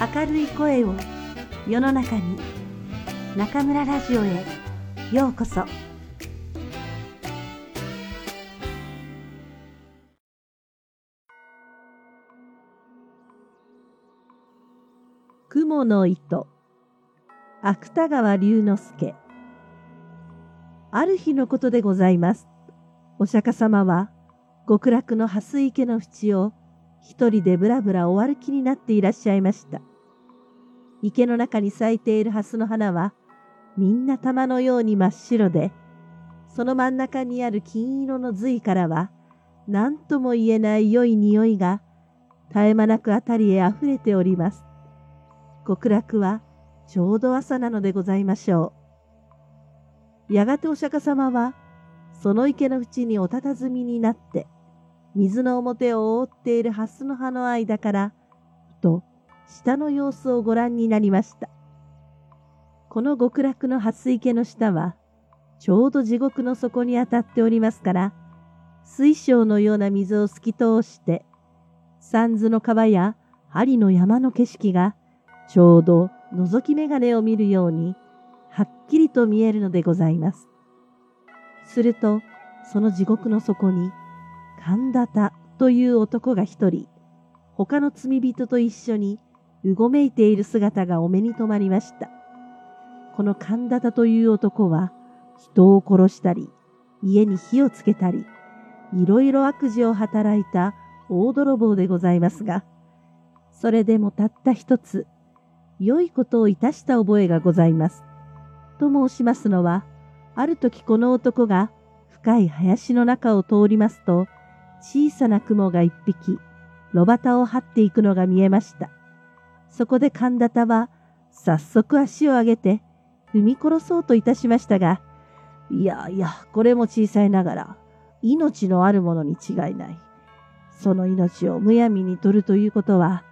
明るい声を世の中に中村ラジオへようこそ。雲の糸。芥川龍之介。ある日のことでございます。お釈迦様は極楽の蓮池の淵を一人でぶらぶらお歩きになっていらっしゃいました。池の中に咲いている蓮の花は、みんな玉のように真っ白で、その真ん中にある金色の髄からは、何とも言えない良い匂いが、絶え間なくあたりへ溢れております。極楽は、ちょうど朝なのでございましょう。やがてお釈迦様は、その池の淵にお佇みになって、水の表を覆っている蓮の葉の間から、ふと下の様子をご覧になりました。この極楽の蓮池の下は、ちょうど地獄の底に当たっておりますから、水晶のような水を透き通して、三途の川や針の山の景色が、ちょうど覗き眼鏡を見るように、はっきりと見えるのでございます。すると、その地獄の底に、神田田という男が一人、他の罪人と一緒にうごめいている姿がお目に留まりました。この神田田という男は、人を殺したり、家に火をつけたり、いろいろ悪事を働いた大泥棒でございますが、それでもたった一つ、良いことをいたした覚えがございます。と申しますのは、ある時この男が深い林の中を通りますと、小さな雲が一匹、炉端を張っていくのが見えました。そこで神田田は、早速足を上げて、踏み殺そうといたしましたが、いやいや、これも小さいながら、命のあるものに違いない。その命をむやみに取るということは、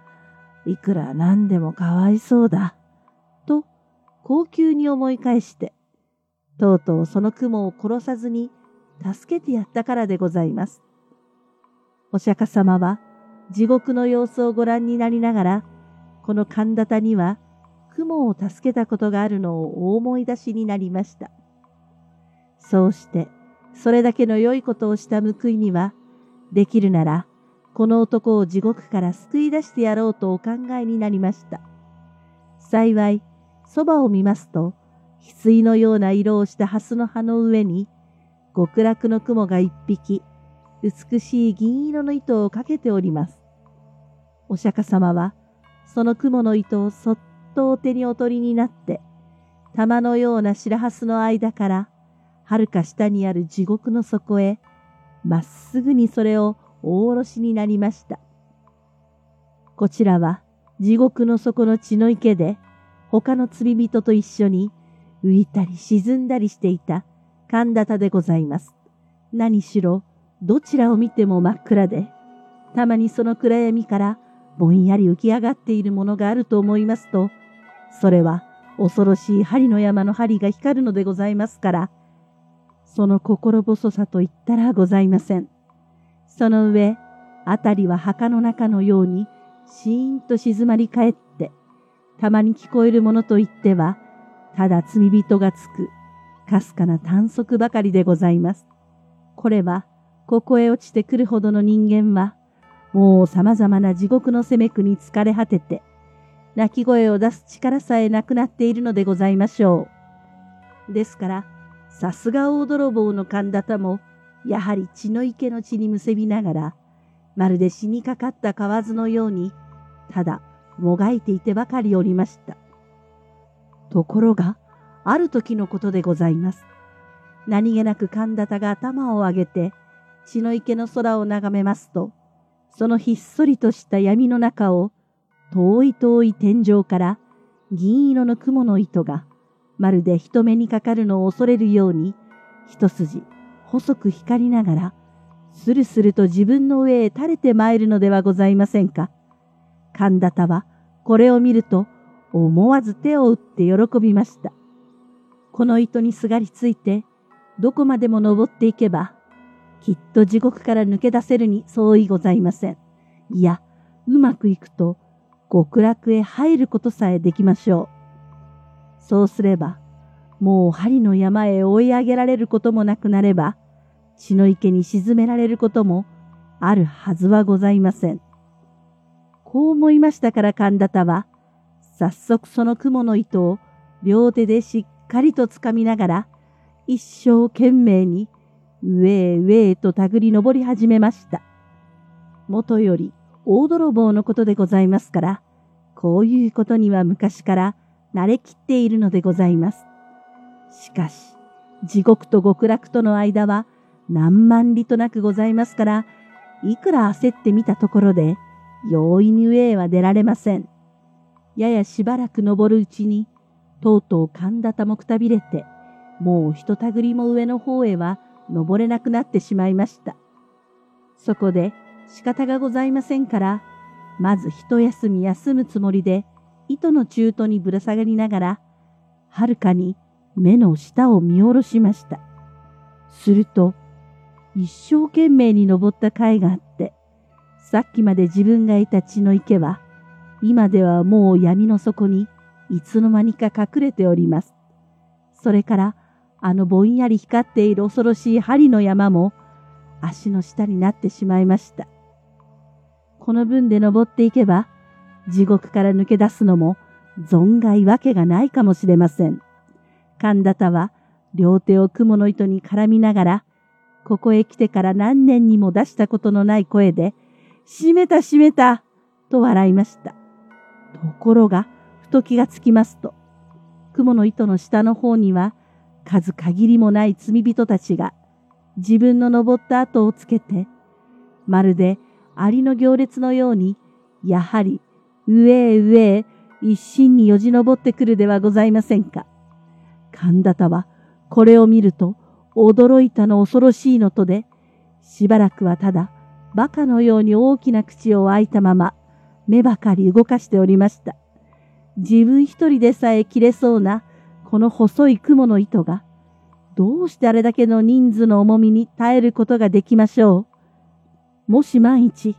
いくら何でもかわいそうだ。と、高級に思い返して、とうとうその雲を殺さずに助けてやったからでございます。お釈迦様は地獄の様子をご覧になりながら、この神田田には雲を助けたことがあるのをお思い出しになりました。そうして、それだけの良いことをした報いには、できるなら、この男を地獄から救い出してやろうとお考えになりました。幸い、そばを見ますと、翡翠のような色をした蓮の葉の上に、極楽の雲が一匹、美しい銀色の糸をかけております。お釈迦様は、その雲の糸をそっとお手にお取りになって、玉のような白蓮の間から、はるか下にある地獄の底へ、まっすぐにそれを大下ろしになりました。こちらは地獄の底の血の池で、他の釣り人と一緒に浮いたり沈んだりしていた神田田でございます。何しろ、どちらを見ても真っ暗で、たまにその暗闇からぼんやり浮き上がっているものがあると思いますと、それは恐ろしい針の山の針が光るのでございますから、その心細さと言ったらございません。その上、あたりは墓の中のようにシーンと静まり返って、たまに聞こえるものといっては、ただ罪人がつく、かすかな短足ばかりでございます。これは、ここへ落ちてくるほどの人間は、もう様々な地獄の責め苦に疲れ果てて、泣き声を出す力さえなくなっているのでございましょう。ですから、さすが大泥棒の神田田も、やはり血の池の血にむせびながら、まるで死にかかった蛙のように、ただもがいていてばかりおりました。ところが、ある時のことでございます。何気なく神田田が頭を上げて、血の池の空を眺めますと、そのひっそりとした闇の中を、遠い遠い天井から銀色の雲の糸が、まるで人目にかかるのを恐れるように、一筋細く光りながら、スルスルと自分の上へ垂れて参るのではございませんか。神田田はこれを見ると思わず手を打って喜びました。この糸にすがりついてどこまでも登っていけばきっと地獄から抜け出せるに相違ございません。いや、うまくいくと、極楽へ入ることさえできましょう。そうすれば、もう針の山へ追い上げられることもなくなれば、血の池に沈められることもあるはずはございません。こう思いましたから神田田は、早速その雲の糸を両手でしっかりと掴みながら、一生懸命に上へ上へと手繰り登り始めました。もとより大泥棒のことでございますから、こういうことには昔から慣れきっているのでございます。しかし、地獄と極楽との間は何万里となくございますから、いくら焦ってみたところで、容易に上へは出られません。ややしばらく登るうちに、とうとう神田田もくたびれて、もうひとたぐりも上の方へは登れなくなってしまいました。そこで仕方がございませんから、まず一休み休むつもりで、糸の中途にぶら下がりながら、はるかに目の下を見下ろしました。すると、一生懸命に登った甲斐があって、さっきまで自分がいた血の池は、今ではもう闇の底にいつの間にか隠れております。それから、あのぼんやり光っている恐ろしい針の山も足の下になってしまいました。この分で登っていけば、地獄から抜け出すのも存外わけがないかもしれません。神田田は両手を雲の糸に絡みながら、ここへ来てから何年にも出したことのない声で、閉めた閉めたと笑いました。ところが、ふと気がつきますと、雲の糸の下の方には、数限りもない罪人たちが、自分の登った後をつけて、まるでアリの行列のように、やはり上へ上へ一心によじ登ってくるではございませんか。神田田はこれを見ると驚いたの恐ろしいのとで、しばらくはただ馬鹿のように大きな口を開いたまま目ばかり動かしておりました。自分一人でさえ切れそうなこの細い雲の糸が、どうしてあれだけの人数の重みに耐えることができましょう？もし万一、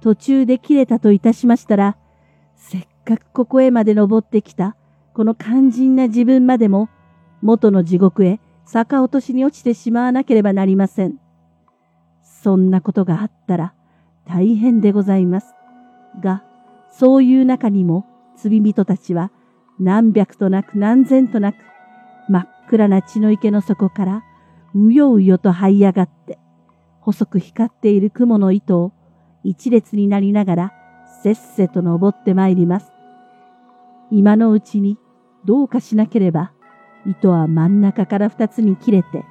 途中で切れたといたしましたら、せっかくここへまで登ってきた、この肝心な自分までも、元の地獄へ逆落としに落ちてしまわなければなりません。そんなことがあったら、大変でございます。が、そういう中にも、罪人たちは、何百となく何千となく、真っ暗な血の池の底から、うようよと這い上がって、細く光っている雲の糸を一列になりながらせっせと登ってまいります。今のうちにどうかしなければ糸は真ん中から二つに切れて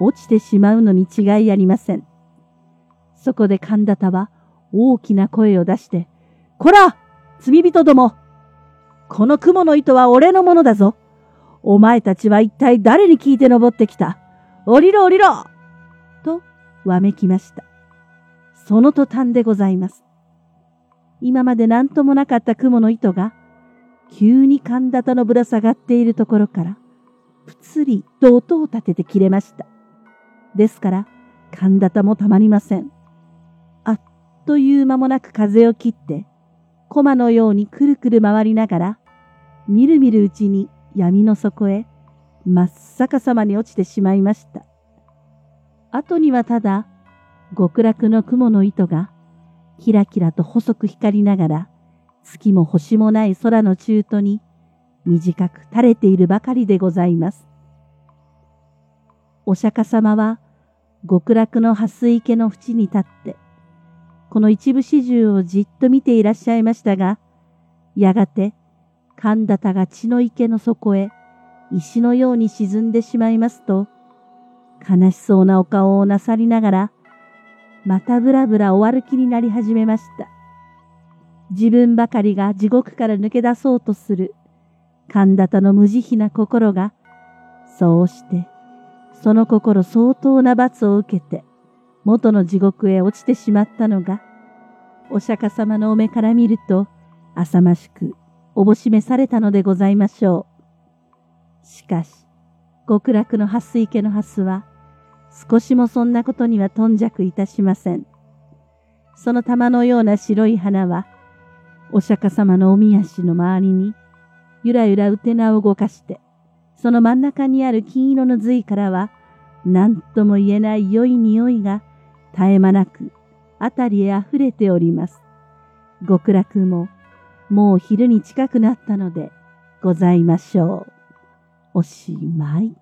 落ちてしまうのに違いありません。そこで神田田は大きな声を出して、こら罪人どもこの雲の糸は俺のものだぞお前たちは一体誰に聞いて登ってきた？降りろ降りろとわめきました。その途端でございます。今まで何ともなかった雲の糸が、急に神田田のぶら下がっているところから、ぷつりと音を立てて切れました。ですから、神田田もたまりません。あっという間もなく風を切って、駒のようにくるくる回りながら、みるみるうちに闇の底へ真っ逆さまに落ちてしまいました。後にはただ極楽の雲の糸がキラキラと細く光りながら月も星もない空の中途に短く垂れているばかりでございます。お釈迦様は極楽の蓮池の縁に立ってこの一部始終をじっと見ていらっしゃいましたがやがて神田田が血の池の底へ石のように沈んでしまいますと悲しそうなお顔をなさりながら、またぶらぶらお歩きになり始めました。自分ばかりが地獄から抜け出そうとする神田田の無慈悲な心が、そうして、その心相当な罰を受けて、元の地獄へ落ちてしまったのが、お釈迦様のお目から見ると、浅ましくおぼしめされたのでございましょう。しかし、極楽の蓮池の蓮は、少しもそんなことには頓着いたしません。その玉のような白い花は、お釈迦様のおみ足の周りに、ゆらゆらうてなを動かして、その真ん中にある金色の髄からは、何とも言えない良い匂いが絶え間なく、あたりへ溢れております。極楽も、もう昼に近くなったので、ございましょう。おしまい。